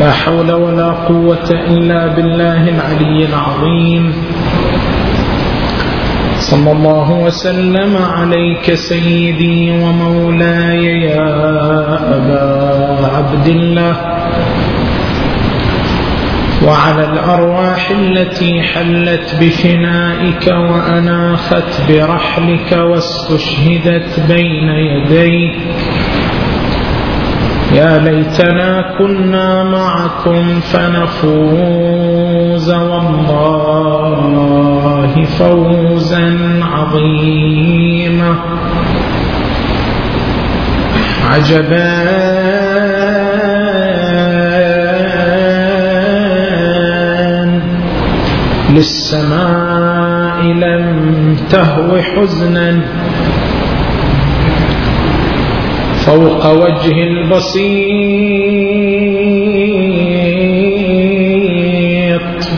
لا حول ولا قوة إلا بالله العلي العظيم. صلى الله وسلم عليك سيدي ومولاي يا أبا عبد الله. وعلى الأرواح التي حلت بفنائك وأناخت برحلك واستشهدت بين يديك. يا ليتنا كنا معكم فنفوز والله فوزا عظيما. عجبا. للسماء لم تهو حزنا. فوق وجه البسيط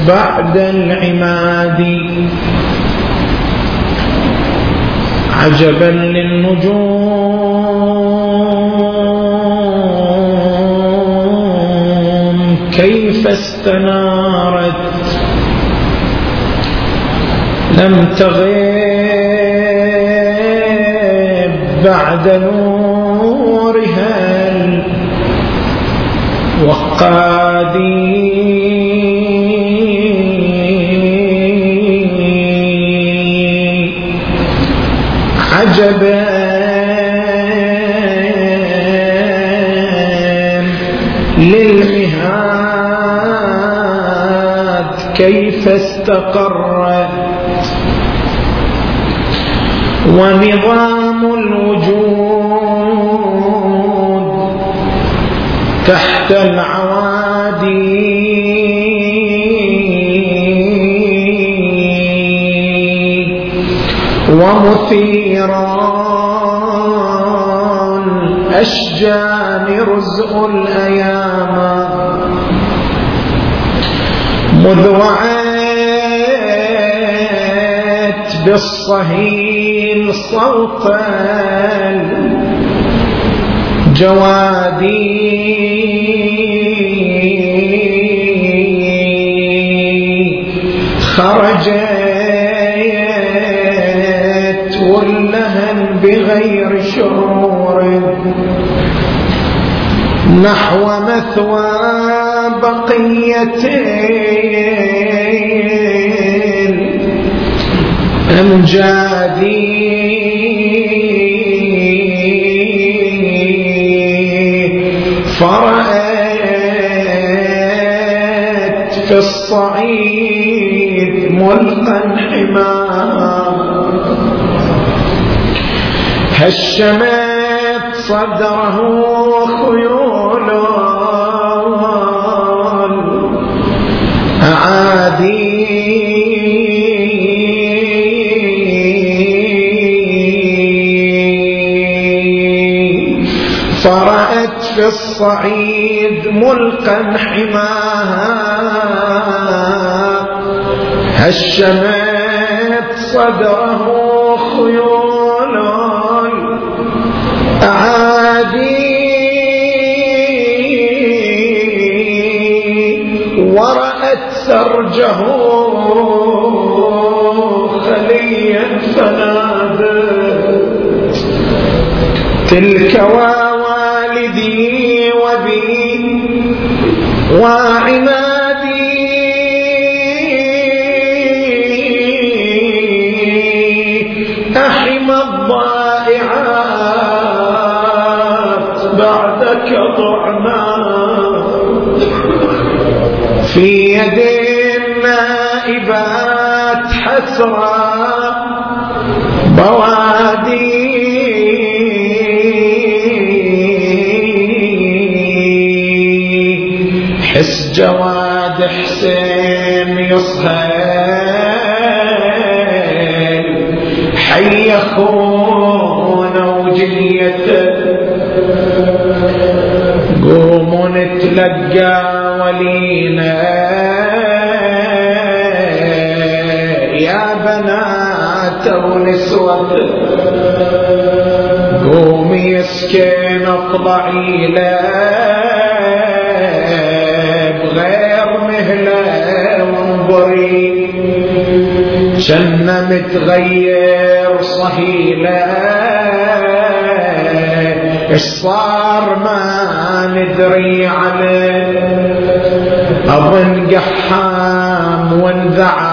بعد العماد. عجبا للنجوم. كيف استنارت؟ لم تغيب. بعد نورها الوقادي عجبا. للمهاد كيف استقرت ونظام الوجود تحت العوادي ومثيرا الأشجان رزء الأيام. مذ وعيت بالصهيل صوت جوادي خرجت واللهن بغير شرور نحو مثوى الأمجاد فرأت في الصعيد ملقا حمام هشمت صدره خيول أعادي. فرأت في الصعيد ملقا حماها. هشمت صدره خيول أعادي ورأت سرجه خليا فنادت تلك ووالدي وبي وعمادي حسرى بوادي. حس جواد حسين يصهل حي أخونا وجليته. قوموا نتلقى ولينا. حتى ونسوة قومي يسكن اطلعي له بغير مهلة وانظري. جنة متغير صهيلة. اش صار ما ندري عليه؟ أظن قحام وانذعل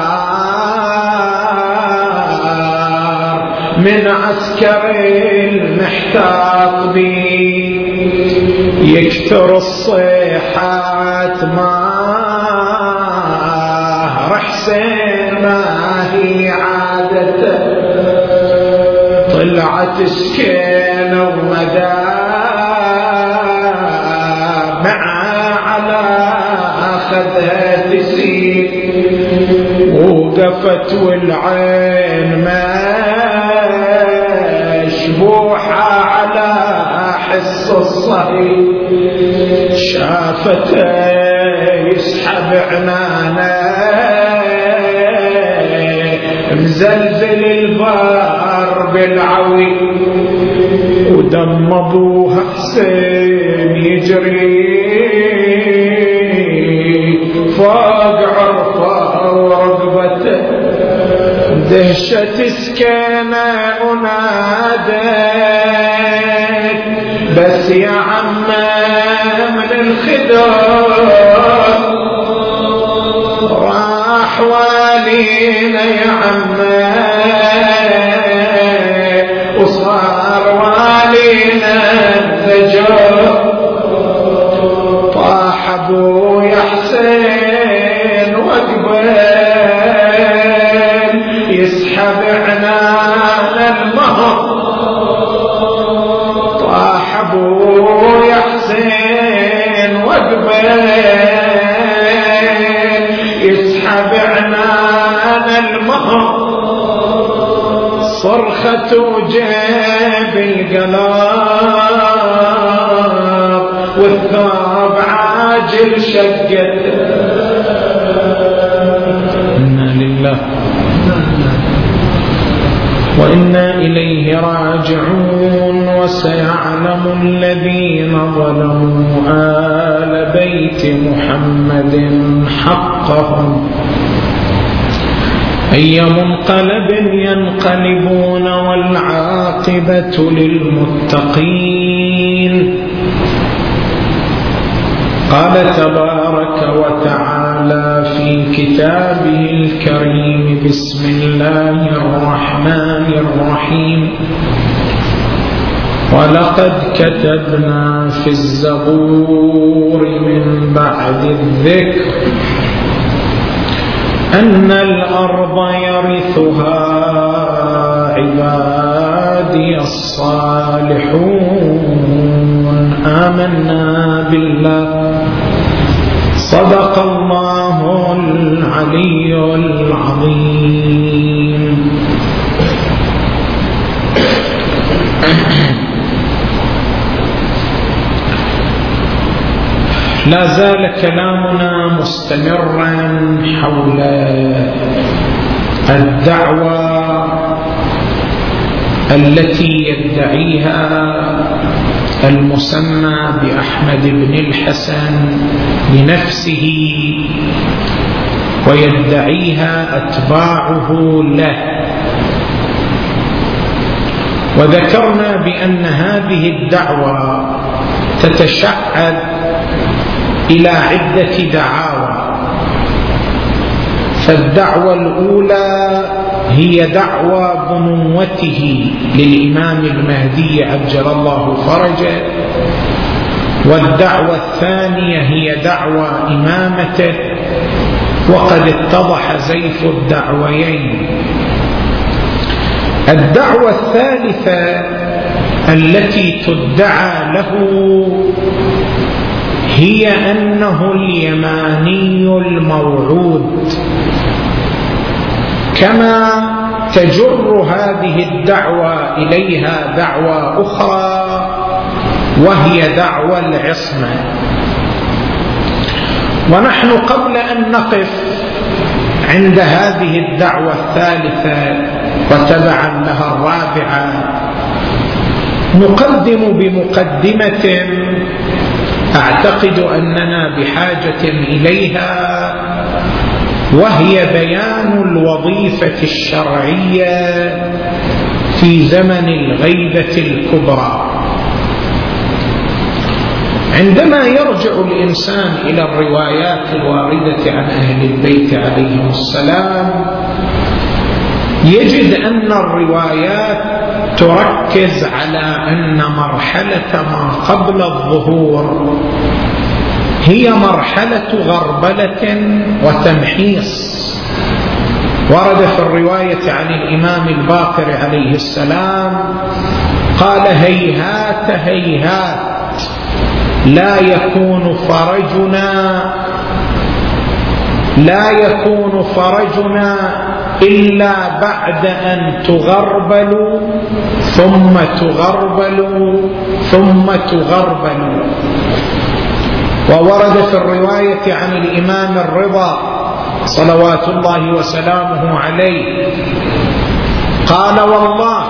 من عسكر المحتاط بي يكثر الصيحات ما حسين ما هي عادته طلعت سكينة ومدامع على خدها تسير. وقفت والعين حس الصهيب شافته يسحب عنانه مزلزل البار بالعوي ودم ابوها حسين يجري فوق عرفه ورقبته دهشة سكينة ونادت بس يا عمه من الخدار راح والينا يا عمه وصار والينا الفجر طاح ابويا وقبل المهر. صرخة وجيب القلاب والثوب عاجل شقته إنا لله. وإنا إليه راجعون وسيعلم الذين ظلموا آل بيت محمد حقهم أي منقلب ينقلبون والعاقبة للمتقين قال تبارك وتعالى كتابه الكريم. بسم الله الرحمن الرحيم. ولقد كتبنا في الزبور من بعد الذكر أن الأرض يرثها عبادي الصالحون. آمنا بالله. صدق الله العلي العظيم. لا زال كلامنا مستمرا حول الدعوة التي يدعيها المسمى بأحمد بن الحسن لنفسه ويدعيها أتباعه له. وذكرنا بأن هذه الدعوة تتشعب إلى عدة دعاوى. فالدعوة الأولى هي دعوى بنوته للإمام المهدي عجل الله فرجه. والدعوة الثانية هي دعوى إمامته وقد اتضح زيف الدعويين. الدعوة الثالثة التي تدعى له هي أنه اليماني الموعود. كما تجر هذه الدعوة إليها دعوة أخرى وهي دعوة العصمة. ونحن قبل أن نقف عند هذه الدعوة الثالثة وتبعا لها الرابعة نقدم بمقدمة أعتقد أننا بحاجة إليها وهي بيان الوظيفة الشرعية في زمن الغيبة الكبرى. عندما يرجع الإنسان إلى الروايات الواردة عن أهل البيت عليهم السلام يجد أن الروايات تركز على أن مرحلة ما قبل الظهور هي مرحلة غربلة وتمحيص. ورد في الرواية عن الإمام الباقر عليه السلام قال هيهات هيهات لا يكون فرجنا لا يكون فرجنا إلا بعد أن تغربلوا ثم تغربلوا ثم تغربلوا. وورد في الرواية عن الإمام الرضا صلوات الله وسلامه عليه قال والله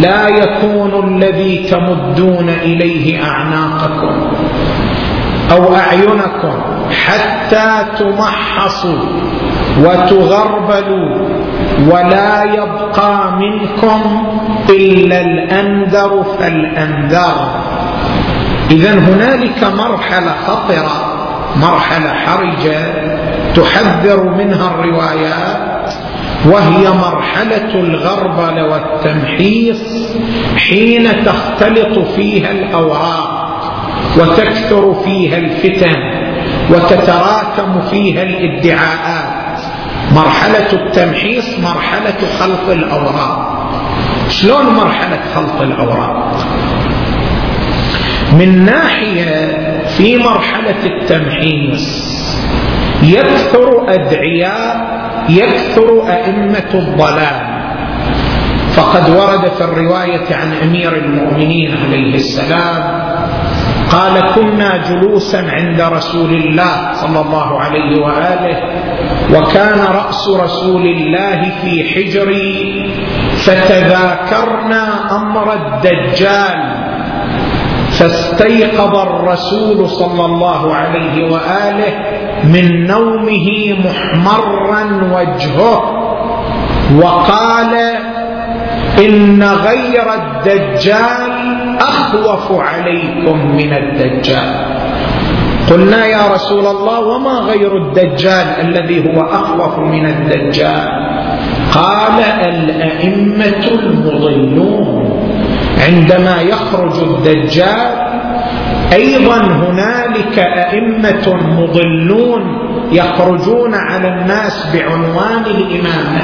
لا يكون الذي تمدون إليه أعناقكم أو أعينكم حتى تمحصوا وتغربلوا ولا يبقى منكم إلا الأنذر فالأنذر. إذا هنالك مرحلة خطرة مرحلة حرجة تحذر منها الروايات. وهي مرحلة الغربلة والتمحيص حين تختلط فيها الأوراق وتكثر فيها الفتن وتتراكم فيها الادعاءات. مرحلة التمحيص مرحلة خلق الأوراق شلون مرحلة خلق الأوراق من ناحية في مرحلة التمحيص يكثر أدعياء يكثر أئمة الضلال. فقد ورد في الرواية عن أمير المؤمنين عليه السلام قال كنا جلوسا عند رسول الله صلى الله عليه وآله وكان رأس رسول الله في حجري فتذاكرنا أمر الدجال فاستيقظ الرسول صلى الله عليه وآله من نومه محمرا وجهه وقال إن غير الدجال أخوف عليكم من الدجال. قلنا يا رسول الله وما غير الدجال الذي هو أخوف من الدجال؟ قال الأئمة المضلون. عندما يخرج الدجال أيضا هنالك أئمة مضلون يخرجون على الناس بعنوان الإمامة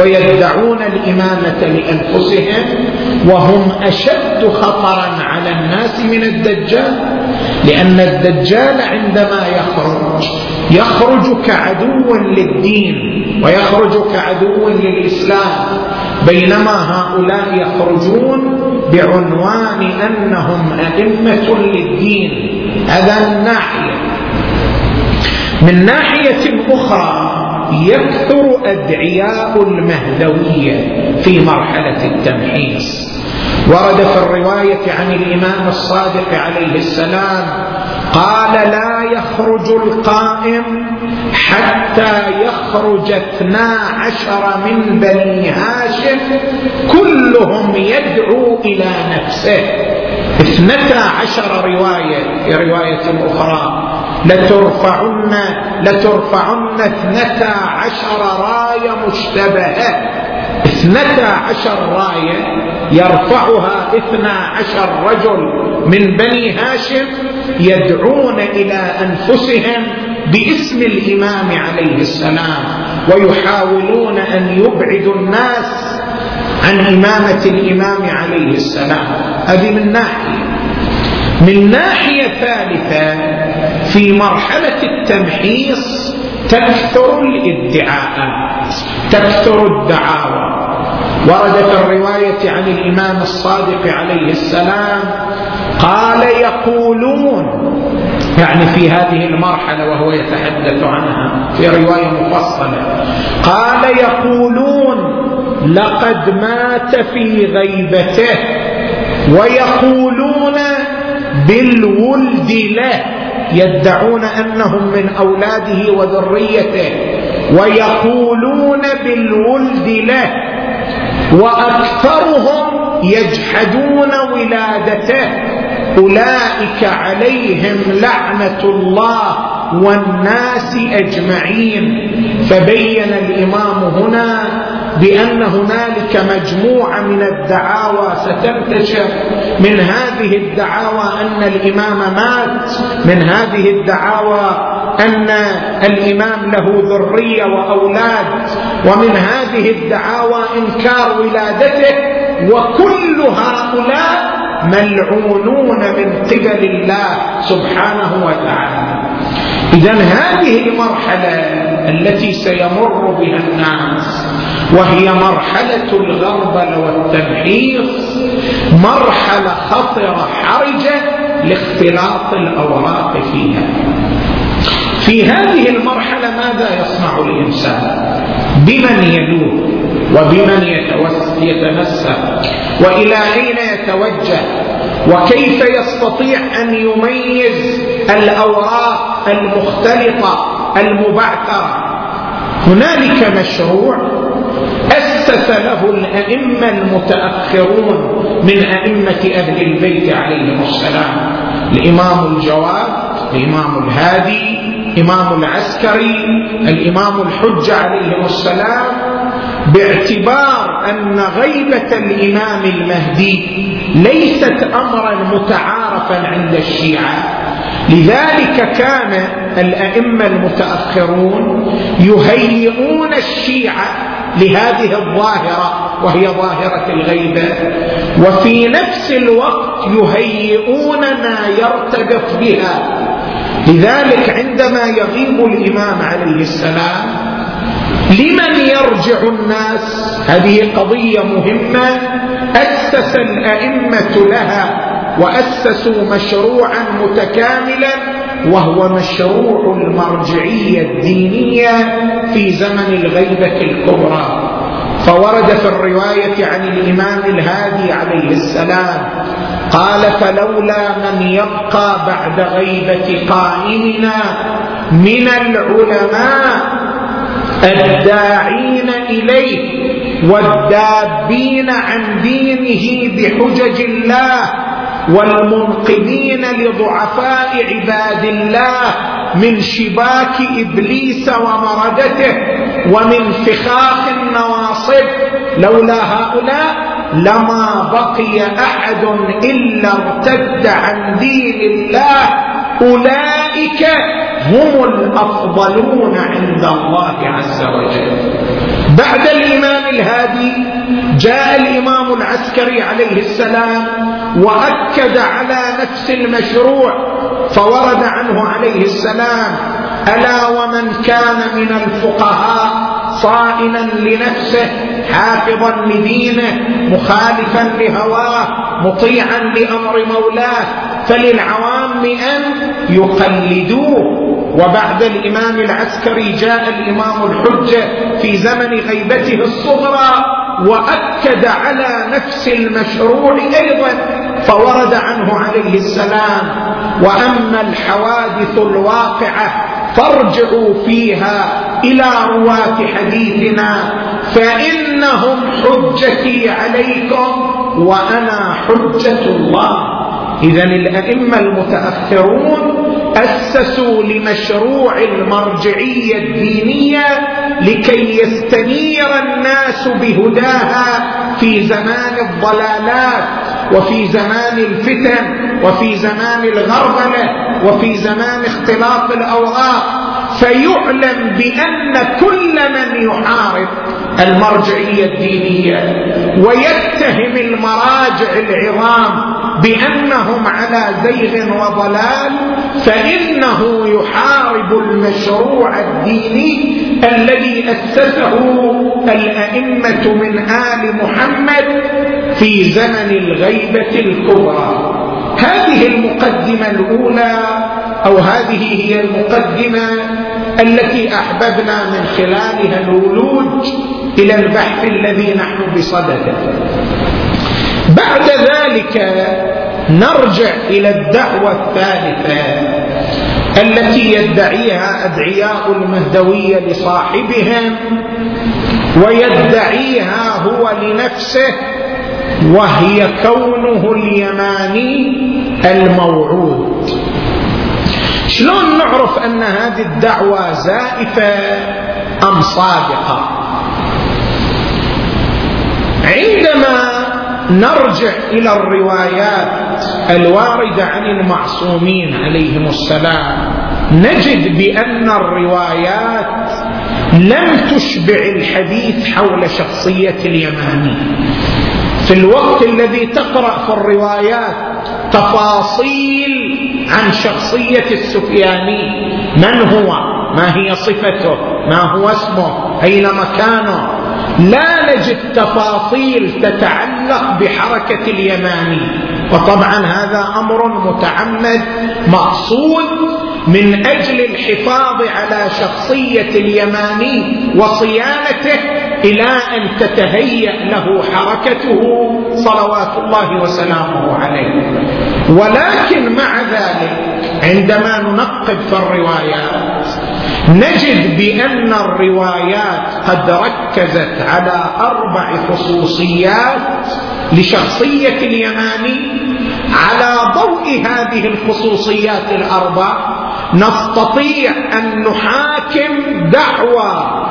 ويدعون الإمامة لأنفسهم وهم أشد خطرا على الناس من الدجال لأن الدجال عندما يخرج يخرج كعدو للدين ويخرج كعدو للإسلام. بينما هؤلاء يخرجون بعنوان أنهم أئمة للدين. هذا من ناحيه من ناحية أخرى يكثر أدعياء المهدوية في مرحلة التمحيص. ورد في الرواية عن الإمام الصادق عليه السلام قال لا يخرج القائم حتى يخرج اثنا عشر من بني هاشم كلهم يدعو إلى نفسه. اثنتا عشر رواية في رواية أخرى. لترفعن لترفعن اثنتا عشر راية مشتبهة. اثنتا عشر راية يرفعها اثنا عشر رجل. من بني هاشم يدعون إلى أنفسهم باسم الإمام عليه السلام ويحاولون أن يبعدوا الناس عن إمامة الإمام عليه السلام. هذه من ناحية. من ناحية ثالثة في مرحلة التمحيص تكثر الادعاءات تكثر الدعاوى. ورد في الرواية عن الإمام الصادق عليه السلام قال يقولون يعني في هذه المرحلة وهو يتحدث عنها في رواية مفصلة قال يقولون لقد مات في غيبته ويقولون بالولد له يدعون أنهم من أولاده وذريته ويقولون بالولد له وأكثرهم يجحدون ولادته. أولئك عليهم لعنة الله والناس أجمعين. فبين الإمام هنا بأن هنالك مجموعة من الدعاوى ستنتشر. من هذه الدعاوى أن الإمام مات. من هذه الدعاوى أن الإمام له ذرية وأولاد ومن هذه الدعاوى إنكار ولادته وكل هؤلاء ملعونون من قبل الله سبحانه وتعالى. اذا هذه المرحلة التي سيمر بها الناس وهي مرحلة الغربله والتمحيص مرحلة خطره حرجة لاختلاط الأوراق فيها. في هذه المرحلة ماذا يصنع الإنسان؟ بمن يلوذ وبمن يتمسك وإلى أين يتوجه؟ وكيف يستطيع أن يميز الأوراق المختلطة المبعثرة؟ هنالك مشروع أسس له الأئمة المتأخرون من أئمة أهل البيت عليهم السلام الإمام الجواد الإمام الهادي الامام العسكري الإمام الحجه عليهم السلام باعتبار أن غيبة الإمام المهدي ليست امرا متعارفا عند الشيعة. لذلك كان الأئمة المتأخرون يهيئون الشيعة لهذه الظاهرة وهي ظاهرة الغيبة وفي نفس الوقت يهيئون ما يرتجف بها لذلك عندما يغيب الإمام عليه السلام لمن يرجع الناس؟ هذه قضية مهمة. أسس الأئمة لها وأسسوا مشروعا متكاملا وهو مشروع المرجعية الدينية في زمن الغيبة الكبرى. فورد في الرواية عن الإمام الهادي عليه السلام قال فلولا من يبقى بعد غيبة قائمنا من العلماء الداعين إليه والدابين عن دينه بحجج الله والمنقذين لضعفاء عباد الله من شباك إبليس ومردته ومن فخاخ النواصب. لولا هؤلاء لما بقي أحد إلا ارتد عن دين الله أولئك هم الأفضلون عند الله عز وجل. بعد الإمام الهادي جاء الإمام العسكري عليه السلام وأكد على نفس المشروع فورد عنه عليه السلام ألا ومن كان من الفقهاء صائنا لنفسه حافظا لدينه مخالفا لهواه مطيعا لأمر مولاه. فللعوام أن يقلدوه. وبعد الإمام العسكري جاء الإمام الحجة في زمن غيبته الصغرى وأكد على نفس المشروع أيضا فورد عنه عليه السلام. وأما الحوادث الواقعة فارجعوا فيها. إلى رواه حديثنا فإنهم حجتي عليكم وأنا حجة الله. اذا الأئمة المتأخرون أسسوا لمشروع المرجعية الدينية لكي يستنير الناس بهداها في زمان الضلالات وفي زمان الفتن وفي زمان الغربلة وفي زمان اختلاط الأوراق. فيعلم بأن كل من يحارب المرجعية الدينية ويتهم المراجع العظام بأنهم على زيغ وضلال فإنه يحارب المشروع الديني الذي أسسه الأئمة من آل محمد في زمن الغيبة الكبرى. هذه المقدمة الأولى أو هذه هي المقدمة التي أحببنا من خلالها الولوج إلى البحث الذي نحن بصدده. بعد ذلك نرجع إلى الدعوة الثالثة التي يدعيها أدعياء المهدوية لصاحبهم ويدعيها هو لنفسه وهي كونه اليماني الموعود. شلون نعرف أن هذه الدعوة زائفة أم صادقة؟ عندما نرجع إلى الروايات الواردة عن المعصومين عليهم السلام نجد بأن الروايات لم تشبع الحديث حول شخصية اليماني. في الوقت الذي تقرأ في الروايات تفاصيل عن شخصية السفياني. من هو؟ ما هي صفته؟ ما هو اسمه؟ أين مكانه؟ لا نجد تفاصيل تتعلق بحركة اليماني. وطبعا هذا أمر متعمد مقصود من أجل الحفاظ على شخصية اليماني وصيانته إلى ان تتهيأ له حركته صلوات الله وسلامه عليه. ولكن مع ذلك عندما ننقب في الروايات نجد بأن الروايات قد ركزت على أربع خصوصيات لشخصية اليماني على ضوء هذه الخصوصيات الأربع. نستطيع أن نحاكم دعوى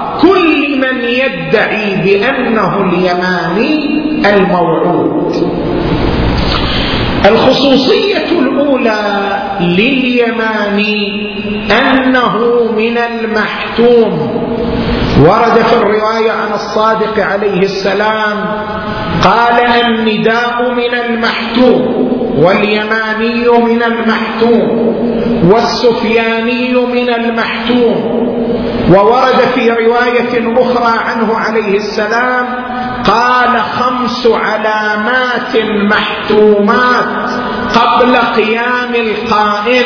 من يدعي بأنه اليماني الموعود. الخصوصية الأولى لليماني أنه من المحتوم. ورد في الرواية عن الصادق عليه السلام قال النداء من المحتوم واليماني من المحتوم والسفياني من المحتوم. وورد في رواية أخرى عنه عليه السلام قال خمس علامات محتومات قبل قيام القائم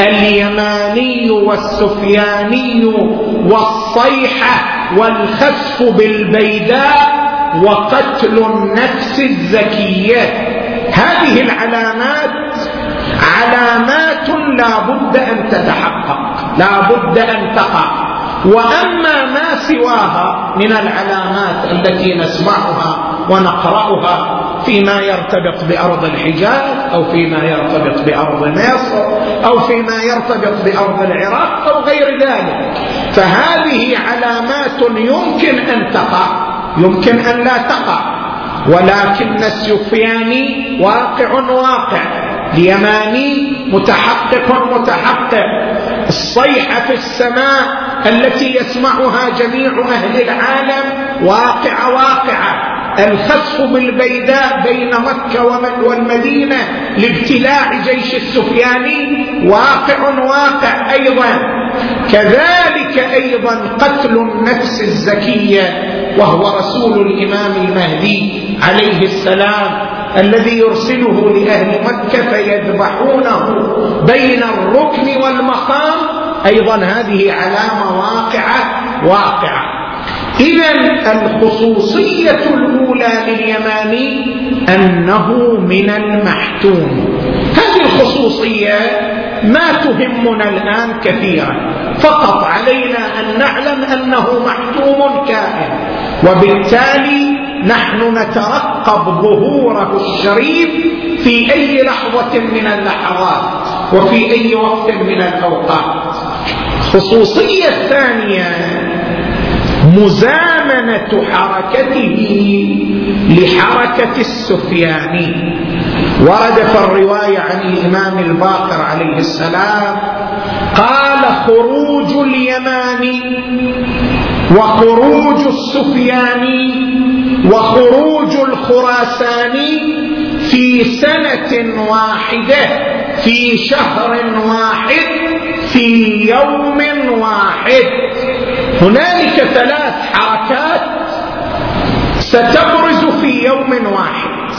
اليماني والسفياني والصيحة والخسف بالبيداء وقتل النفس الزكية. هذه العلامات علامات لا بد أن تتحقق لا بد أن تقع. وأما ما سواها من العلامات التي نسمعها ونقرأها فيما يرتبط بأرض الحجاز أو فيما يرتبط بأرض مصر أو فيما يرتبط بأرض العراق أو غير ذلك فهذه علامات يمكن أن تقع يمكن أن لا تقع ولكن السفياني واقع واقع اليماني متحقق متحقق الصيحة في السماء التي يسمعها جميع أهل العالم واقعة واقعة. الخسف بالبيداء بين مكة والمدينة لابتلاع جيش السفياني واقع واقع أيضا. كذلك أيضا قتل النفس الزكية وهو رسول الإمام المهدي عليه السلام. الذي يرسله لأهل مكة فيذبحونه بين الركن والمقام. أيضا هذه علامة واقعة واقعة. اذا الخصوصية الأولى لليماني أنه من المحتوم. هذه الخصوصية ما تهمنا الآن كثيرا. فقط علينا أن نعلم أنه محتوم كائن. وبالتالي نحن نترقب ظهوره الشريف في أي لحظة من اللحظات وفي أي وقت من الأوقات. الخصوصيه الثانية مزامنة حركته لحركة السفياني. ورد في الرواية عن الإمام الباقر عليه السلام قال خروج اليماني وخروج السفياني وخروج الخراساني في سنة واحدة في شهر واحد في يوم واحد. هنالك ثلاث حركات ستبرز في يوم واحد.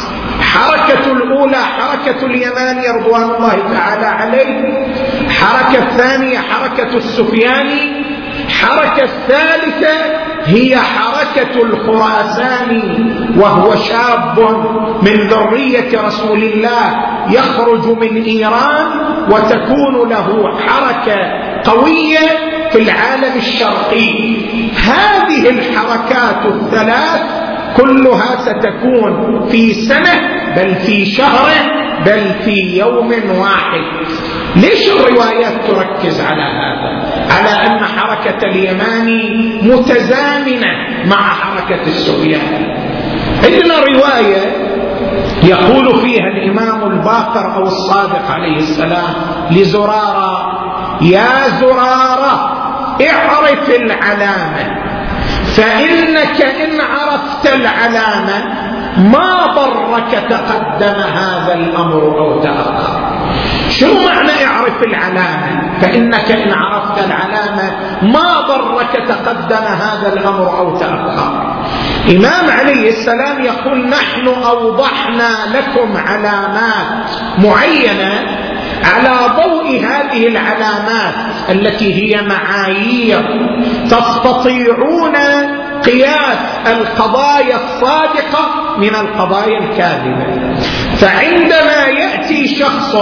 حركة الأولى حركة اليماني رضوان الله تعالى عليه. حركة الثانية حركة السفياني حركة الثالثة هي حركة الخراساني وهو شاب من ذرية رسول الله يخرج من إيران وتكون له حركة قوية في العالم الشرقي. هذه الحركات الثلاث كلها ستكون في سنة بل في شهر بل في يوم واحد. ليش الروايات تركز على هذا؟ على أن حركة اليماني متزامنة مع حركة السفياني عندنا رواية يقول فيها الإمام الباقر أو الصادق عليه السلام لزرارة يا زرارة اعرف العلامة فإنك إن عرفت العلامة ما ضرك تقدم هذا الأمر أو تأخر. شو معنى اعرف العلامة؟ فإنك إن عرفت العلامة ما ضرك تقدم هذا الأمر أو تأخر. إمام عليه السلام يقول نحن أوضحنا لكم علامات معينة على ضوء هذه العلامات التي هي معايير. تستطيعون قياس القضايا الصادقة من القضايا الكاذبة. فعندما يأتي شخص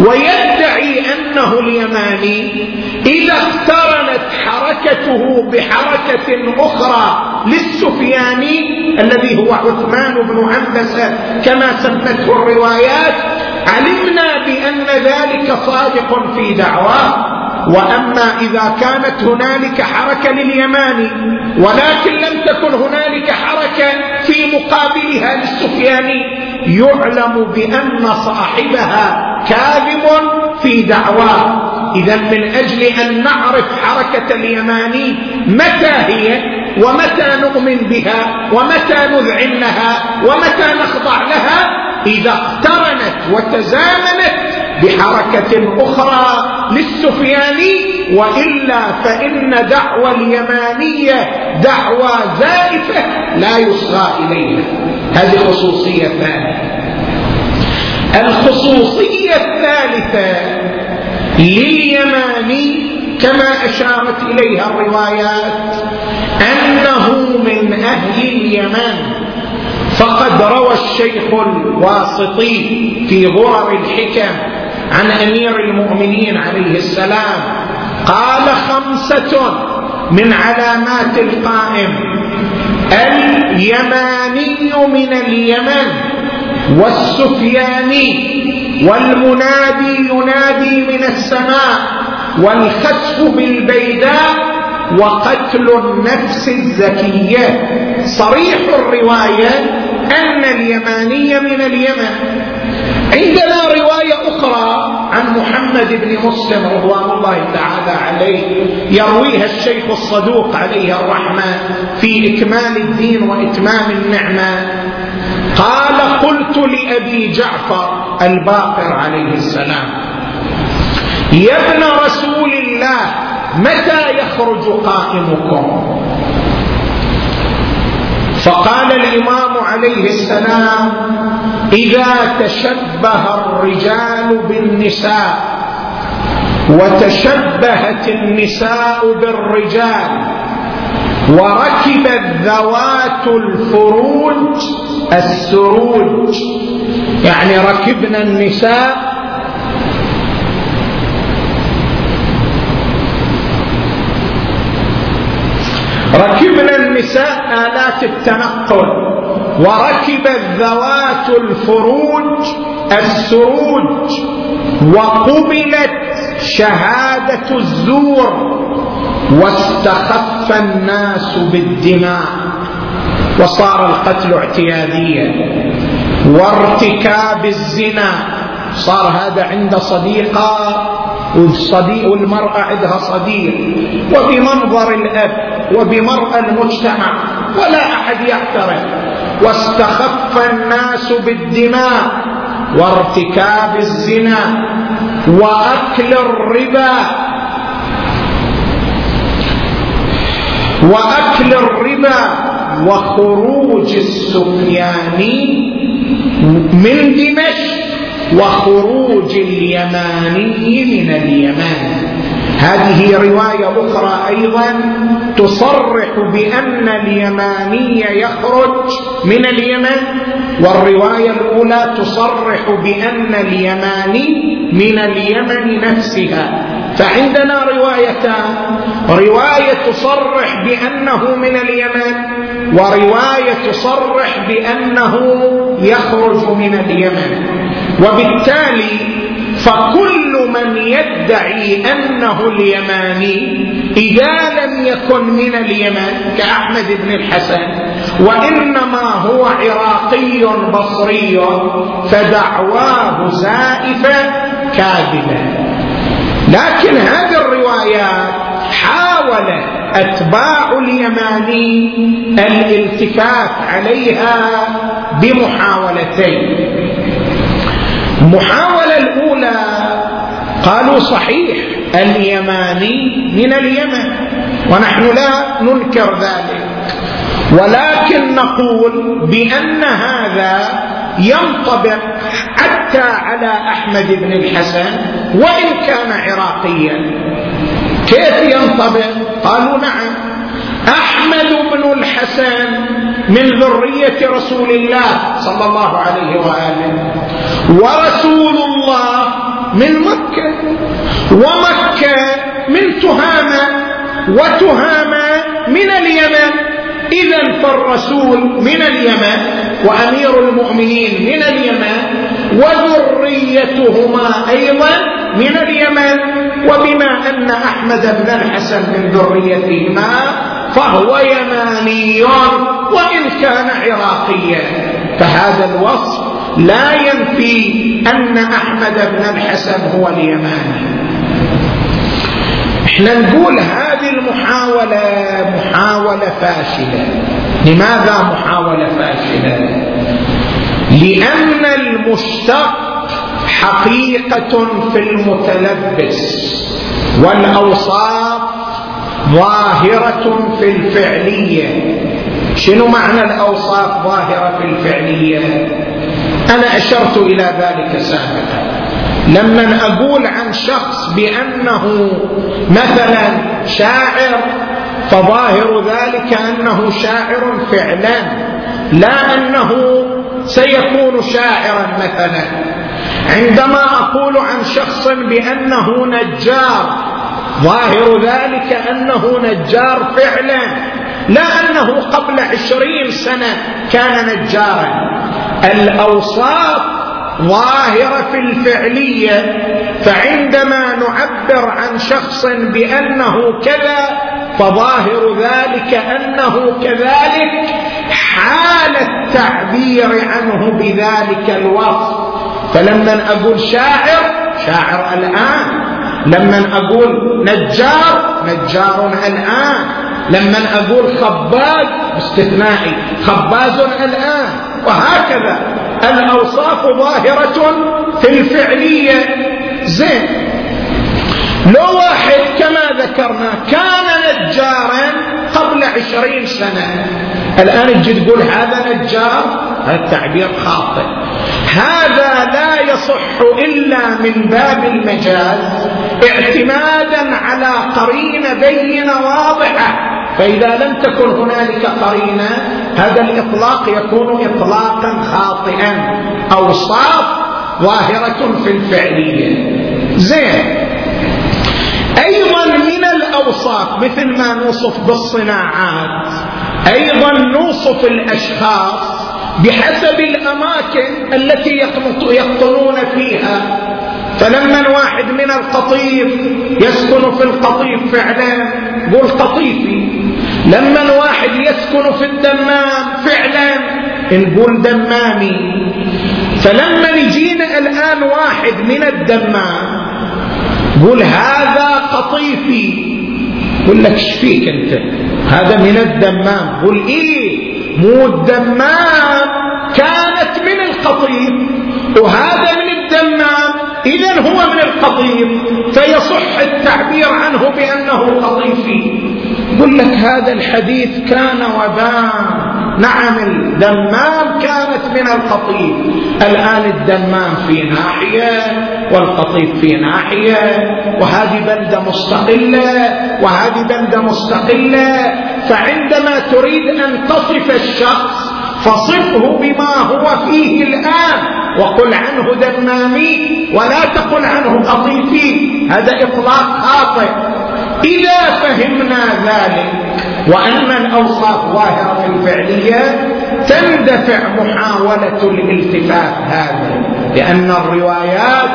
ويدعي أنه اليماني إذا اقترنت حركته بحركة أخرى للسفياني الذي هو عثمان بن عنبسه كما سمته الروايات علمنا بأن ذلك صادق في دعواه. وأما إذا كانت هنالك حركة لليماني ولكن لم تكن هنالك حركة في مقابلها للسفياني يعلم بأن صاحبها كاذب في دعواه. إذا من أجل أن نعرف حركة اليماني متى هي؟ ومتى نؤمن بها؟ ومتى نذعن لها ومتى نخضع لها؟ إذا اقترنت وتزامنت بحركة أخرى للسفياني وإلا فإن دعوى اليمانية دعوى زائفة لا يصغى إليها. هذه خصوصية ثانية. الخصوصية الثالثة لليماني كما أشارت إليها الروايات أنه من أهل اليمن فقد روى الشيخ الواسطي في غرر الحكم عن أمير المؤمنين عليه السلام قال خمسة من علامات القائم اليماني من اليمن والسفياني والمنادي ينادي من السماء والخسف بالبيداء وقتل النفس الزكية. صريح الرواية أن اليماني من اليمن. عندنا رواية أخرى عن محمد بن مسلم رضوان الله تعالى عليه يرويها الشيخ الصدوق عليه الرحمة في إكمال الدين وإتمام النعمة. قال قلت لأبي جعفر الباقر عليه السلام يا ابن رسول الله متى يخرج قائمكم؟ فقال الإمام عليه السلام إذا تشبه الرجال بالنساء وتشبهت النساء بالرجال وركبت ذوات الفروج السروج يعني ركبنا النساء ركبنا النساء آلات التنقل. وركبت ذوات الفروج السروج وقبلت شهادة الزور واستخف الناس بالدماء وصار القتل اعتياديا. وارتكاب الزنا صار هذا عند صديقة والصديق والمرأة عندها صديق. وبمنظر الأب وبمرأى المجتمع ولا أحد يعترف. واستخف الناس بالدماء وارتكاب الزنا وأكل الربا وأكل الربا وخروج السفياني من دمشق وخروج اليماني من اليمن. هذه رواية أخرى أيضا تصرح بأن اليماني يخرج من اليمن والرواية الأولى تصرح بأن اليماني من اليمن نفسها. فعندنا روايتان رواية تصرح بأنه من اليمن ورواية تصرح بأنه يخرج من اليمن. وبالتالي فكل من يدعي أنه اليماني إذا لم يكن من اليمن كأحمد بن الحسن وإنما هو عراقي بصري فدعواه زائفه كاذبه لكن هذه الروايات حاول أتباع اليماني الالتفات عليها بمحاولتين. المحاولة الأولى. قالوا صحيح اليماني من اليمن ونحن لا ننكر ذلك. ولكن نقول بأن هذا ينطبق حتى على أحمد بن الحسن وإن كان عراقيا. كيف ينطبق؟ قالوا نعم. أحمد بن الحسن من ذرية رسول الله صلى الله عليه وآله. ورسول الله من مكة ومكة من تهامة وتهامة من اليمن. إذا فالرسول من اليمن وأمير المؤمنين من اليمن وذريتهما أيضا من اليمن وبما أن أحمد بن الحسن من ذريتهما فهو يماني وإن كان عراقيا. فهذا الوصف لا ينفي أن أحمد بن الحسن هو اليماني إحنا نقول هذه المحاولة محاولة فاشلة. لماذا محاولة فاشلة؟ لأن المشتق حقيقة في المتلبس والأوصاف ظاهرة في الفعلية. شنو معنى الأوصاف ظاهرة في الفعلية؟ أنا أشرت إلى ذلك سابقا. لما أقول عن شخص بأنه مثلا شاعر فظاهر ذلك أنه شاعر فعلا لا أنه سيكون شاعرا مثلا. عندما أقول عن شخص بأنه نجار ظاهر ذلك أنه نجار فعلا لا أنه قبل عشرين سنة كان نجارا. الأوصاف ظاهرة في الفعلية فعندما نعبر عن شخص بأنه كذا فظاهر ذلك أنه كذلك حال التعبير عنه بذلك الوصف. فلما أقول شاعر شاعر الآن. لما أقول نجار نجار الآن. لما أقول خباز استثنائي خباز الآن. وهكذا الأوصاف ظاهرة في الفعلية. زين. لو واحد كما ذكرنا كان نجارا قبل عشرين سنة. الآن تجي تقول هذا نجار؟ هذا التعبير خاطئ. هذا لا يصح إلا من باب المجاز اعتمادا على قرينة بينة واضحة. فإذا لم تكن هنالك قرينة هذا الإطلاق يكون إطلاقا خاطئا. أوصاف ظاهرة في الفعلية. زين. أيضا من الأوصاف مثل ما نوصف بالصناعات. أيضا نوصف الأشخاص بحسب الأماكن التي يقطنون فيها. فلما واحد من القطيف يسكن في القطيف فعلا قول قطيفي. لما واحد يسكن في الدمام فعلا نقول دمامي. فلما يجينا الآن واحد من الدمام قول هذا قطيفي. يقول لك إيش فيك أنت؟ هذا من الدمام. قول إيه؟ مو الدمام كانت من القطيف وهذا من الدمام اذا هو من القطيف فيصح التعبير عنه بأنه قطيفي يقول لك هذا الحديث كان وبان نعم الدمام كانت من القطيف. الآن الدمام في ناحية والقطيف في ناحية وهذه بلدة مستقلة وهذه بلدة مستقلة. فعندما تريد أن تصف الشخص فصفه بما هو فيه الآن. وقل عنه دمامي ولا تقل عنه قطيفي. هذا إطلاق خاطئ. إذا فهمنا ذلك وأن الأوصاف ظاهرة الفعلية تندفع محاولة الالتفات هذا لأن الروايات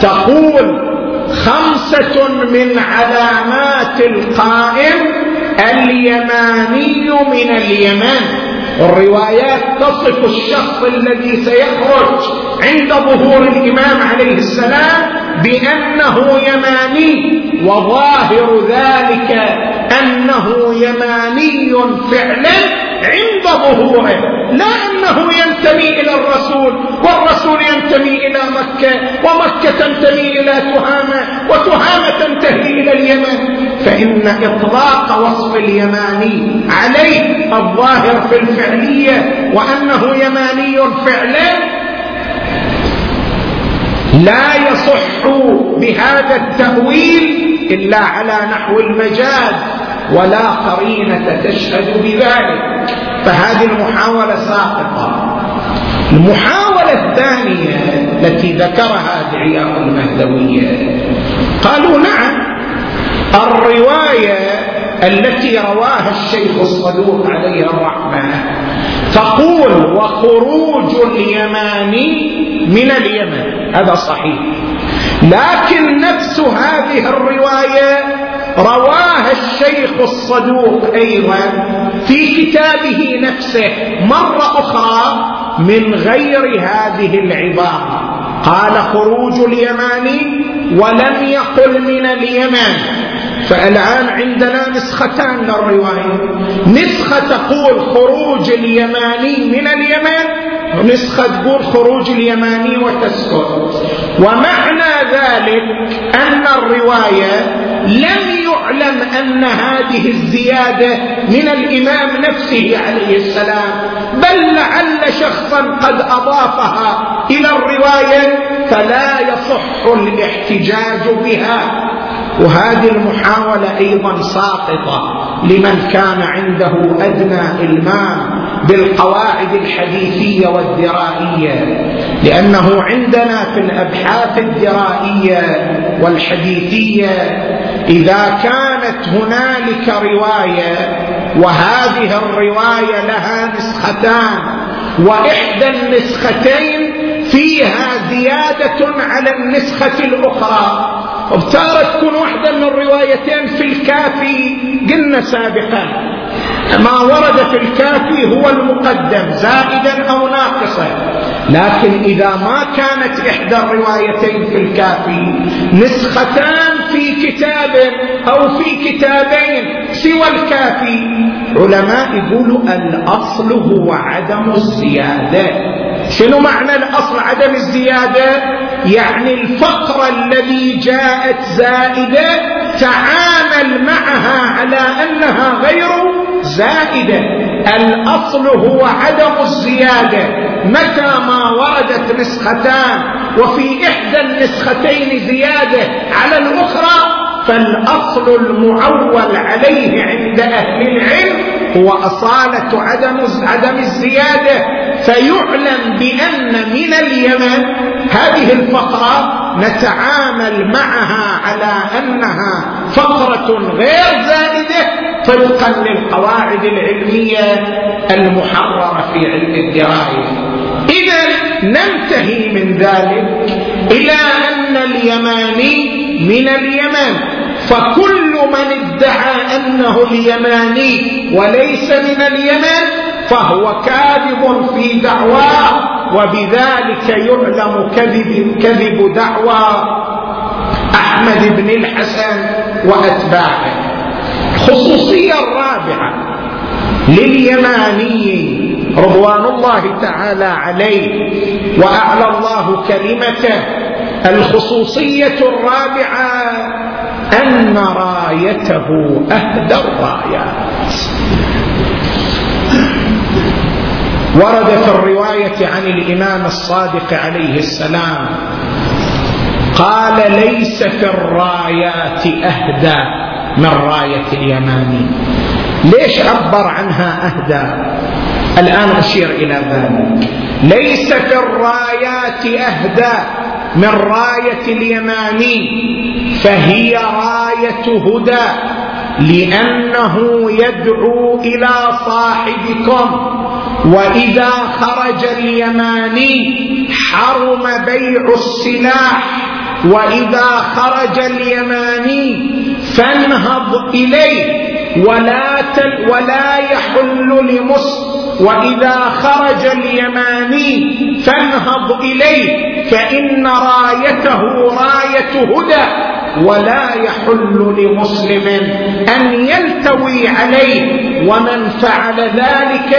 تقول خمسة من علامات القائم اليماني من اليمن. الروايات تصف الشخص الذي سيخرج عند ظهور الإمام عليه السلام بأنه يماني وظاهر ذلك أنه يماني فعلا عند ظهوره لا أنه ينتمي إلى الرسول والرسول ينتمي إلى مكة ومكة تنتمي إلى تهامة وتهامة تنتهي إلى اليمن. فإن إطلاق وصف اليماني عليه الظاهر في الفعلية وأنه يماني فعلا لا يصح بهذا التأويل إلا على نحو المجاز. ولا قرينة تشهد بذلك. فهذه المحاولة ساقطة. المحاولة الثانية التي ذكرها دعياء المهدوية. قالوا نعم الرواية التي رواها الشيخ الصدوق عليه الرحمة تقول وخروج اليماني من اليمن. هذا صحيح. لكن نفس هذه الرواية رواها الشيخ الصدوق أيضا في كتابه نفسه مرة أخرى من غير هذه العبارة. قال خروج اليماني ولم يقل من اليمن. فالآن عندنا نسختان للرواية نسخة تقول خروج اليماني من اليمن ونسخة تقول خروج اليماني وتسكت ومعنى ذلك أن الرواية لم يعلم أن هذه الزيادة من الإمام نفسه عليه السلام بل لعل شخصا قد أضافها إلى الرواية فلا يصح الاحتجاج بها. وهذه المحاولة أيضا ساقطة لمن كان عنده أدنى إلمام بالقواعد الحديثية والدرائية لأنه عندنا في الأبحاث الدرائية والحديثية إذا كانت هنالك رواية وهذه الرواية لها نسختان وإحدى النسختين فيها زيادة على النسخة الأخرى. وبتارة تكون واحدة من الروايتين في الكافي قلنا سابقا. ما ورد في الكافي هو المقدم زائدا أو ناقصا. لكن إذا ما كانت إحدى الروايتين في الكافي نسختان في كتاب أو في كتابين سوى الكافي. علماء يقولوا الأصل هو عدم الزيادة. شنو معنى الأصل عدم الزيادة؟ يعني الفقرة الذي جاءت زائدة تعامل معها على أنها غير زائدة. الأصل هو عدم الزيادة. متى ما وردت نسختان وفي إحدى النسختين زيادة على الأخرى فالأصل المعول عليه عند أهل العلم هو أصالة عدم عدم الزيادة. فيعلم بأن من اليمن هذه الفقرة نتعامل معها على أنها فقرة غير زائدة طبقا للقواعد العلمية المحررة في علم الدراية. إذا ننتهي من ذلك إلى أن اليماني من اليمن. فكل من ادعى أنه اليماني وليس من اليمن فهو كاذب في دعواه وبذلك يعلم كذب, كذب دعوى أحمد بن الحسن وأتباعه. الخصوصية الرابعة لليماني رضوان الله تعالى عليه وأعلى الله كلمته. الخصوصية الرابعة أن رايته أهدى الرايات. ورد في الرواية عن الإمام الصادق عليه السلام قال ليس في الرايات أهدى من راية اليماني. ليش عبر عنها أهدى؟ الآن أشير إلى ذلك. ليس في الرايات أهدى من راية اليماني فهي راية هدى لأنه يدعو إلى صاحبكم. وإذا خرج اليماني حرم بيع السلاح. وإذا خرج اليماني فانهض إليه. ولا ولا يحل لمسلم وإذا خرج اليماني فانهض إليه فإن رايته راية هدى ولا يحل لمسلم أن يلتوي عليه ومن فعل ذلك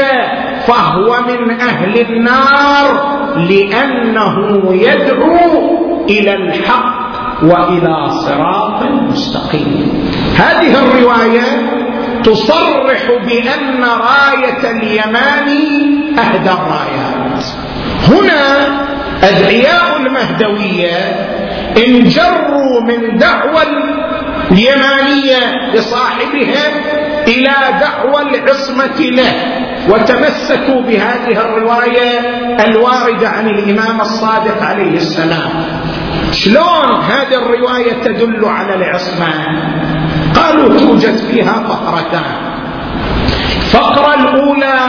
فهو من أهل النار لأنه يدعو إلى الحق وإلى صراط مستقيم. هذه الرواية تصرح بأن راية اليمان أهدى الرايات. هنا أدعياء المهدوية انجروا من دعوى اليمانية لصاحبهم إلى دعوى العصمة له وتمسكوا بهذه الرواية الواردة عن الإمام الصادق عليه السلام. شلون هذه الرواية تدل على العصمة؟ قالوا توجد فيها فقرتان. الفقرة الأولى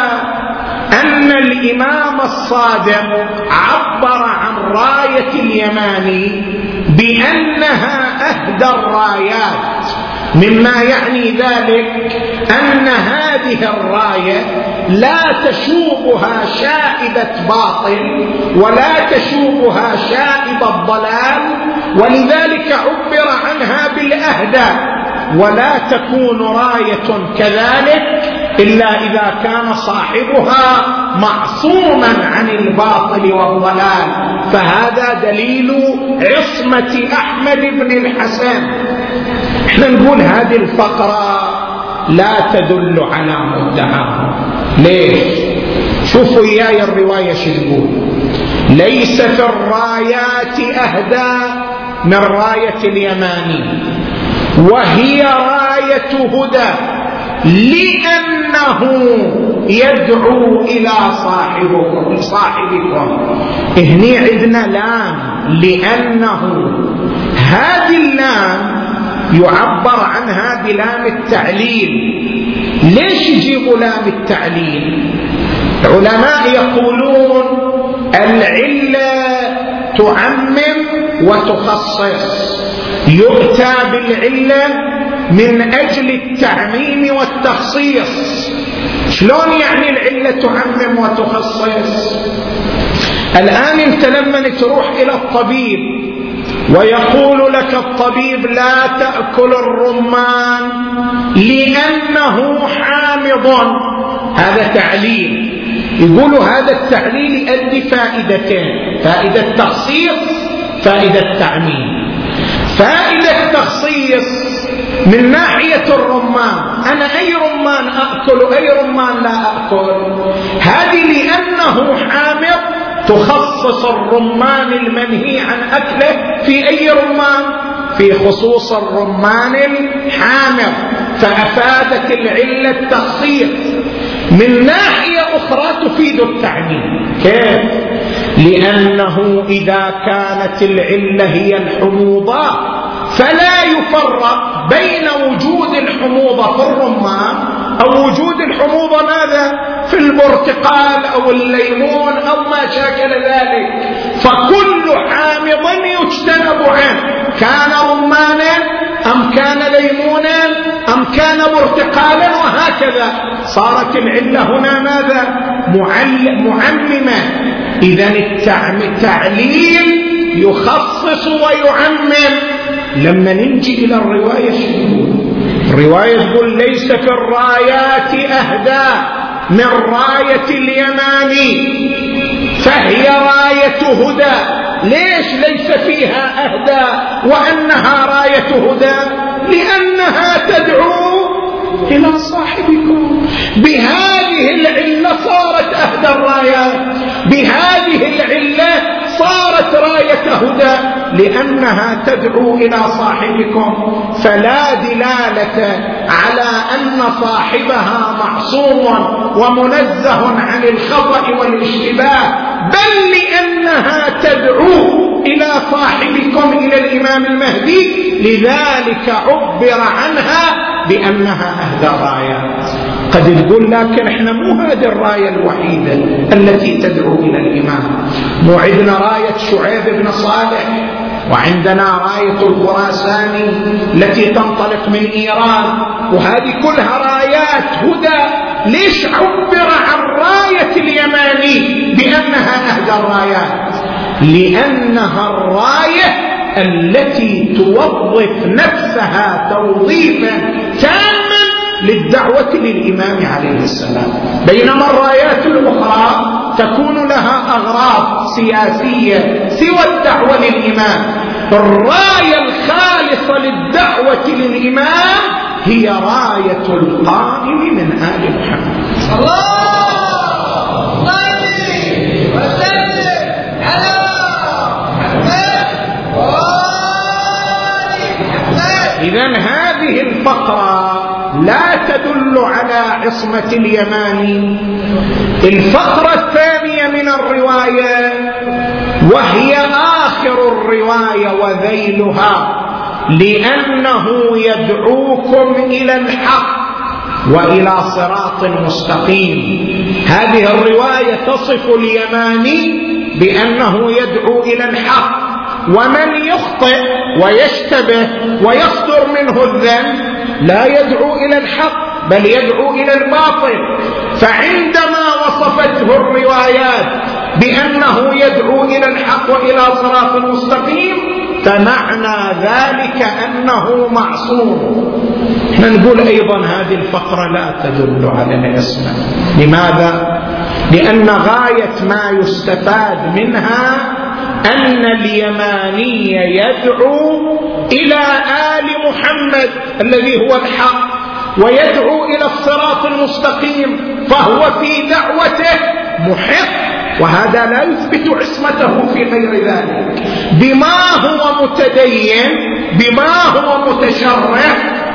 أن الإمام الصادق عبر عن راية اليماني بأنها أهدى الرايات مما يعني ذلك أن هذه الراية لا تشوبها شائبة باطل ولا تشوبها شائبة ضلال ولذلك عبر عنها بالأهدى. ولا تكون راية كذلك إلا إذا كان صاحبها معصوما عن الباطل والضلال. فهذا دليل عصمة أحمد بن الحسن. إحنا نقول هذه الفقرة لا تدل على مدعاه ليش؟ شوفوا إياي الرواية شو تقول ليس في الرايات أهدى من راية اليماني. وهي راية هدى لأنه يدعو إلى صاحبكم صاحبكم. هني عندنا لام لأنه هذه اللام يعبر عنها بلام التعليل. ليش يجيبوا لام التعليل؟ علماء يقولون العلة تعمم وتخصص. يؤتى بالعلة من أجل التعميم والتخصيص. شلون يعني العلة تعمم وتخصص؟ الآن أنت لما تروح إلى الطبيب ويقول لك الطبيب لا تأكل الرمان لأنه حامض. هذا تعليل. يقولوا هذا التعليل يؤدي فائدتين فائدة تخصيص فائدة تعميم. فائدة تخصيص من ناحية الرمان؟ أنا أي رمان أأكل أي رمان لا أأكل هذه لأنه حامض تخصص الرمان المنهي عن أكله في أي رمان؟ في خصوص الرمان الحامض. فأفادت العلة التخصيص. من ناحية أخرى تفيد التعميم. كيف؟ لأنه إذا كانت العلة هي الحموضات فلا يفرق بين وجود الحموضة في الرمان أو وجود الحموضة ماذا؟ في البرتقال أو الليمون أو ما شاكل ذلك. فكل حامض يجتنب عنه. كان رمانا أم كان ليمونا أم كان برتقالا وهكذا. صارت العلة هنا ماذا؟ معممة إذا التعليل يخصص ويعمم. لما ننجي إلى الرواية الرواية تقول ليس في الرايات أهدى من راية اليماني فهي راية هدى. ليش ليس فيها أهدى؟ وأنها راية هدى؟ لأنها تدعو إلى صاحبكم. بهذه العلة صارت أهدى الرايات. بهذه العلة صار صارت راية هدى لأنها تدعو إلى صاحبكم. فلا دلالة على أن صاحبها معصوم ومنزه عن الخطأ والاشتباه بل لأنها تدعو إلى صاحبكم إلى الإمام المهدي. لذلك عبر عنها بأنها أهدى رايات قد تقول لكن إحنا مو هذه الراية الوحيدة التي تدعو إلى الإمام مو عندنا راية شعيب بن صالح وعندنا راية الخراساني التي تنطلق من إيران. وهذه كلها رايات هدى. ليش عبر عن راية اليماني بأنها أهدى الرايات؟ لأنها الراية التي توظف نفسها توظيفا تاما للدعوة للإمام عليه السلام. بينما الرايات الأخرى تكون لها أغراض سياسية سوى الدعوة للإمام. الراية الخالصة للدعوة للإمام هي راية القائم من آل محمد. الله إذا هذه الفقرة لا تدل على عصمة اليماني الفقرة الثانية من الرواية وهي آخر الرواية وذيلها لأنه يدعوكم إلى الحق وإلى صراط مستقيم. هذه الرواية تصف اليماني بأنه يدعو إلى الحق ومن يخطئ ويشتبه ويصدر منه الذنب لا يدعو إلى الحق بل يدعو إلى الباطل. فعندما وصفته الروايات بأنه يدعو إلى الحق وإلى صراط مستقيم فمعنى ذلك أنه معصوم. إحنا نقول أيضا هذه الفقرة لا تدل على العصمة. لماذا؟ لأن غاية ما يستفاد منها أن اليماني يدعو إلى آل محمد الذي هو الحق ويدعو إلى الصراط المستقيم فهو في دعوته محق وهذا لا يثبت عصمته في غير ذلك. بما هو متدين بما هو متشرع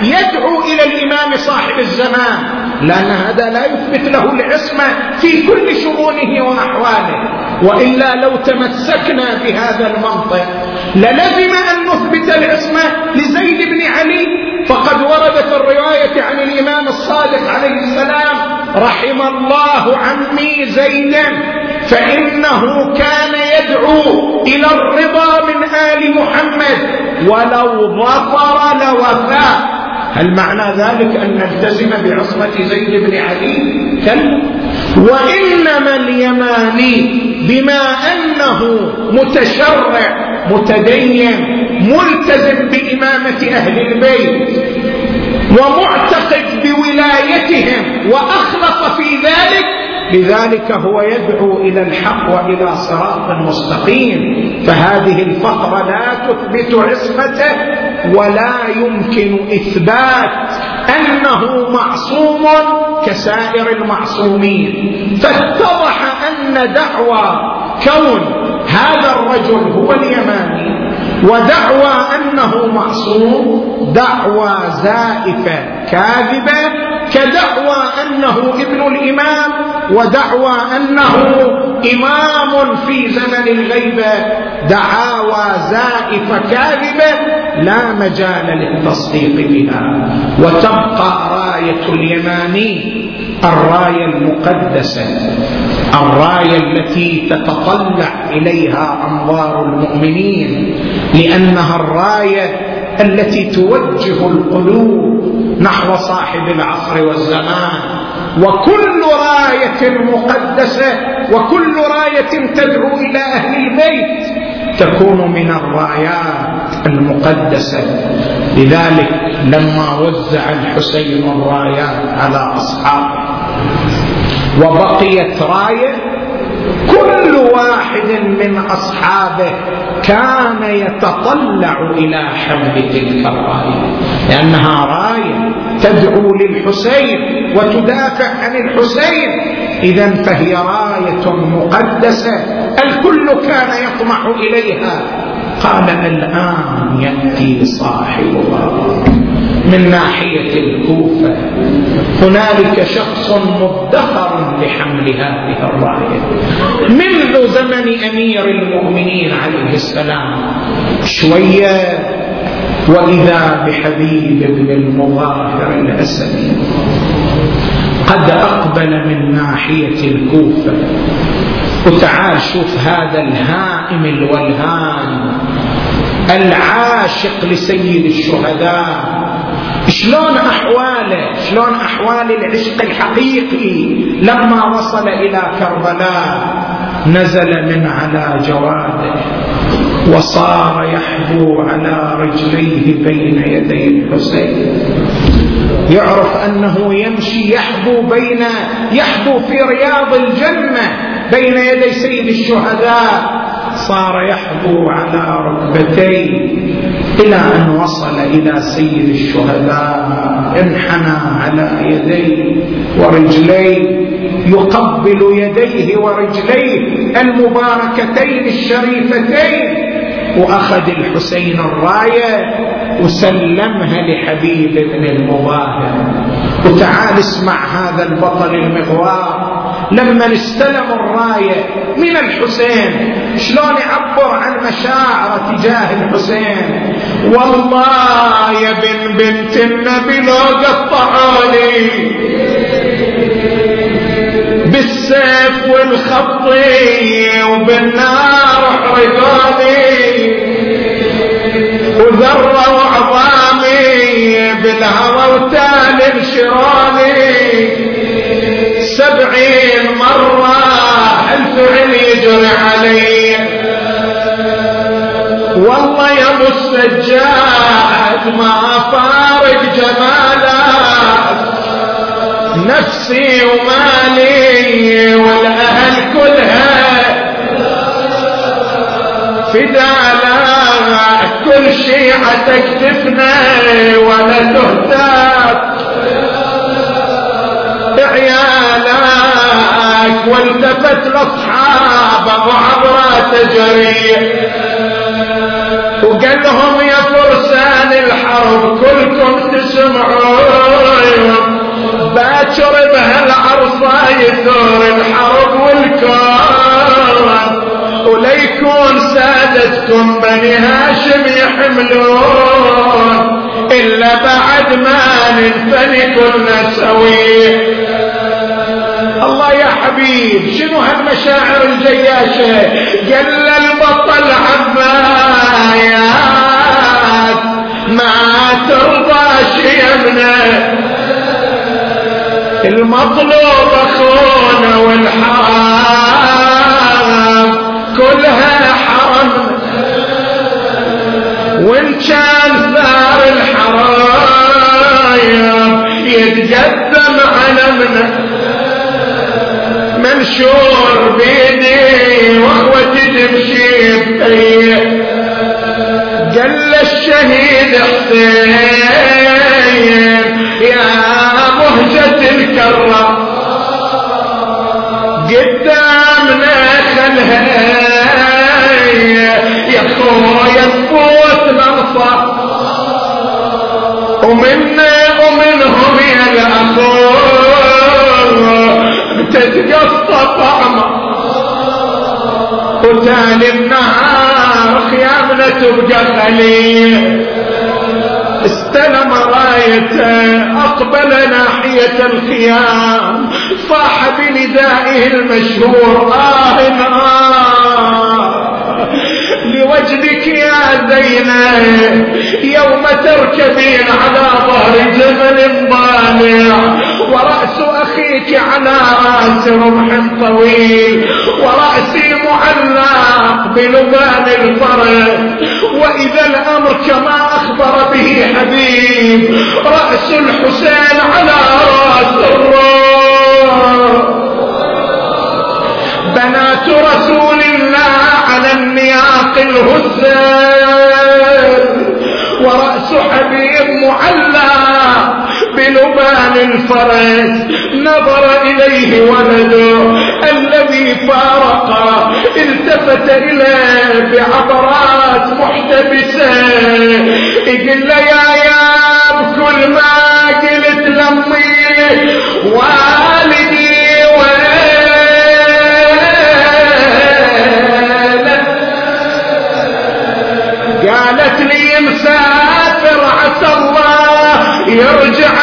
يدعو إلى الإمام صاحب الزمان. لأن هذا لا يثبت له العصمة في كل شؤونه وأحواله. وإلا لو تمسكنا بهذا المنطق للزم أن نثبت العصمة لزيد بن علي. فقد وردت الرواية عن الإمام الصادق عليه السلام رحم الله عمي زيدا فإنه كان يدعو إلى الرضا من آل محمد. ولو ظفر لوفاه هل معنى ذلك أن نلتزم بعصمة زيد بن علي؟ كلا. وإنما اليماني بما أنه متشرع متدين ملتزم بإمامة أهل البيت ومعتقد بولايتهم وأخلص في ذلك لذلك هو يدعو إلى الحق وإلى صراط مستقيم. فهذه الفقرة لا تثبت عصمته ولا يمكن إثبات أنه معصوم كسائر المعصومين. فاتضح أن دعوى كون هذا الرجل هو اليماني ودعوى أنه معصوم دعوى زائفة كاذبة كدعوى أنه ابن الإمام ودعوى أنه إمام في زمن الغيبه دعاوى زائفه كاذبه لا مجال للتصديق بها. وتبقى راية اليماني الراية المقدسة الراية التي تتطلع إليها أنظار المؤمنين لأنها الراية التي توجه القلوب نحو صاحب العصر والزمان. وكل راية مقدسة وكل راية تدعو إلى أهل البيت تكون من الرايات المقدسة. لذلك لما وزع الحسين الرايات على أصحابه وبقيت راية كل واحد من أصحابه كان يتطلع إلى حمل تلك الراية لأنها راية تدعو للحسين وتدافع عن الحسين. اذا فهي راية مقدسة الكل كان يطمح إليها. قال الآن يأتي صاحبها. من ناحية الكوفة. هنالك شخص مدخر لحمل هذه الراية. منذ زمن أمير المؤمنين عليه السلام شوية وإذا بحبيب بن المظاهر الأسدي. قد أقبل من ناحية الكوفة. وتعال شوف هذا الهائم الولهان العاشق لسيد الشهداء. شلون أحواله شلون أحوال العشق الحقيقي لما وصل إلى كربلاء؟ نزل من على جواده وصار يحبو على رجليه بين يدي الحسين. يعرف أنه يمشي يحبو بين يحبو في رياض الجنة بين يدي سيد الشهداء. صار يحبو على ركبتيه إلى أن وصل إلى سيد الشهداء انحنى على يديه ورجليه يقبل يديه ورجليه المباركتين الشريفتين. وأخذ الحسين الراية وسلمها لحبيب بن المظاهر وتعال اسمع هذا البطل المغوار. لما استلم الراية من الحسين شلون يعبر عن مشاعره تجاه الحسين؟ والله يا بن بنت النبي لو قطعوني بالسيف والخطي وبالنار حرقوني وذروا عظامي بالهوى وتال انشراني سبعين مرة الفعل يجري علي والله يا ابو السجاد ما فارق جمالك نفسي ومالي والأهل كلها. فدانا كل شيعتك تفنى ولا تهتف. عيالك والتفت لاصحابه وعبره تجري وقال لهم يا فرسان الحرب كلكم تسمعون. باكر بهالعرصة يثور الحرب والكون. وليكون سادتكم بني هاشم يحملون. إلا بعد ما ننفني كلنا سويه الله يا حبيب شنو هالمشاعر الجياشة؟ قال البطل عبايات. ما ترضى شيمنا المطلوب أخونا والحرام كلها حرم وإن كان ثار الحرايم يتقدم علمنا منشور بيدي واخوتي تمشي بطيه قال الشهيد حسين يا مهجة الكرة قدامنا خلها يا خويا تفوت نصر ومنا ومنهم يا الاخو تتقصى طعمه. وتالي النهار خيامنا تبقى خليل استلم رايته أقبل ناحية الخيام. صاح بندائه المشهور آه آه لوجدك يا زينب يوم تركبين على ظهر جمل ضالع ورأس أخيك على رأس رمح طويل ورأسي معلق بلبان الفرس. وإذا الأمر كما أخبر به حبيب رأس الحسين على رأس الروح بنات رسول الهزال ورأس حبيب معلى بلبان الفرس نظر إليه ولده الذي فارق التفت إليه بعبرات محتبسة يقول له يا يا بكل ما قلت لمي والدي الله يرجع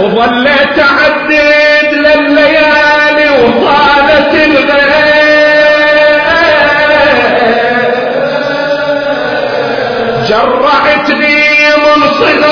وظليت اعدد لليالي وطالت الغيب. من صغر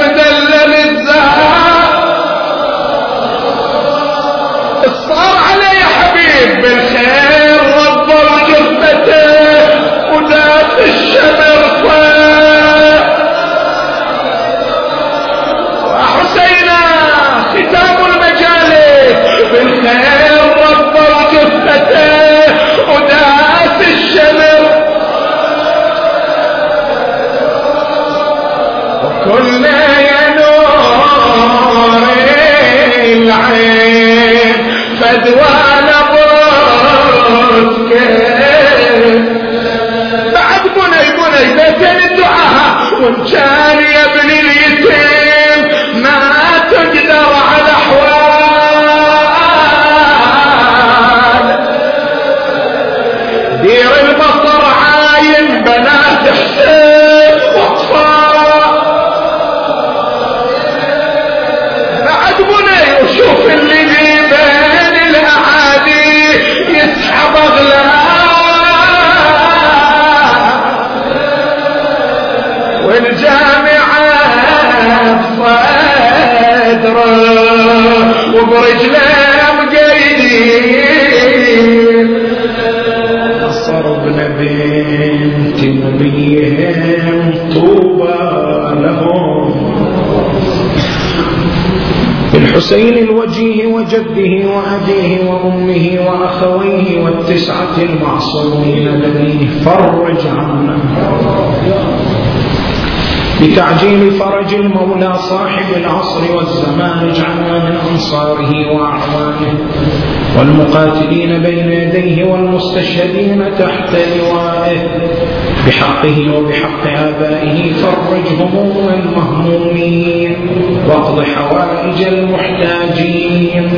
بالخير ربر جثته وداس الشمر الدعاء بالحسين الوجيه وجده وأبيه وأمه وأخويه والتسعة المعصومين بنيه فرج عنا بتعجيل فرج المولى صاحب العصر والزمان اجعلنا من أنصاره وأعوانه. والمقاتلين بين يديه والمستشهدين تحت لوائه. بحقه وبحق آبائه فرج هموم المهمومين واقض حوائج المحتاجين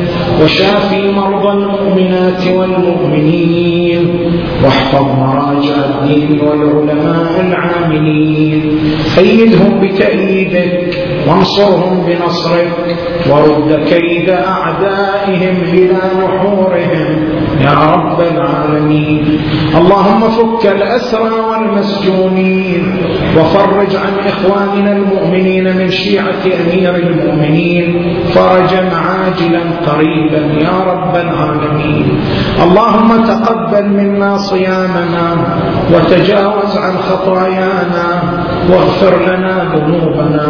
وشافي مرضى المؤمنات والمؤمنين واحفظ مراجع الدين والعلماء العاملين. أيدهم بتأييدك وانصرهم بنصرك ورد كيد أعدائهم إلى نحورهم. يا رب العالمين. اللهم فك الأسرى والمسجونين وفرج عن إخواننا المؤمنين من شيعة أمير المؤمنين. فرجا عاجلا قريبا يا رب العالمين. اللهم تقبل منا صيامنا وتجاوز عن خطايانا واغفر لنا ذنوبنا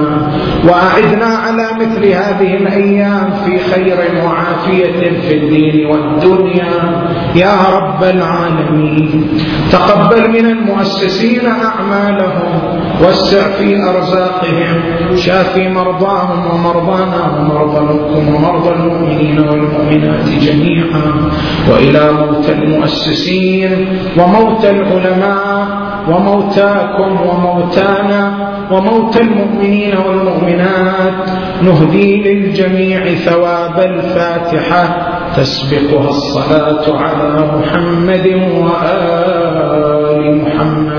وأعدنا على مثل هذه الأيام في خير وعافية في الدين والدنيا. يا رب العالمين. تقبل من المؤسسين أعمالهم وسع في أرزاقهم شافي مرضاهم ومرضانا ومرضاكم ومرضى المؤمنين والمؤمنات جميعا. وإلى موتى المؤسسين وموتى العلماء وموتاكم وموتانا وموتى المؤمنين والمؤمنات. نهدي للجميع ثواب الفاتحة. تسبقها الصلاة على محمد وآل محمد.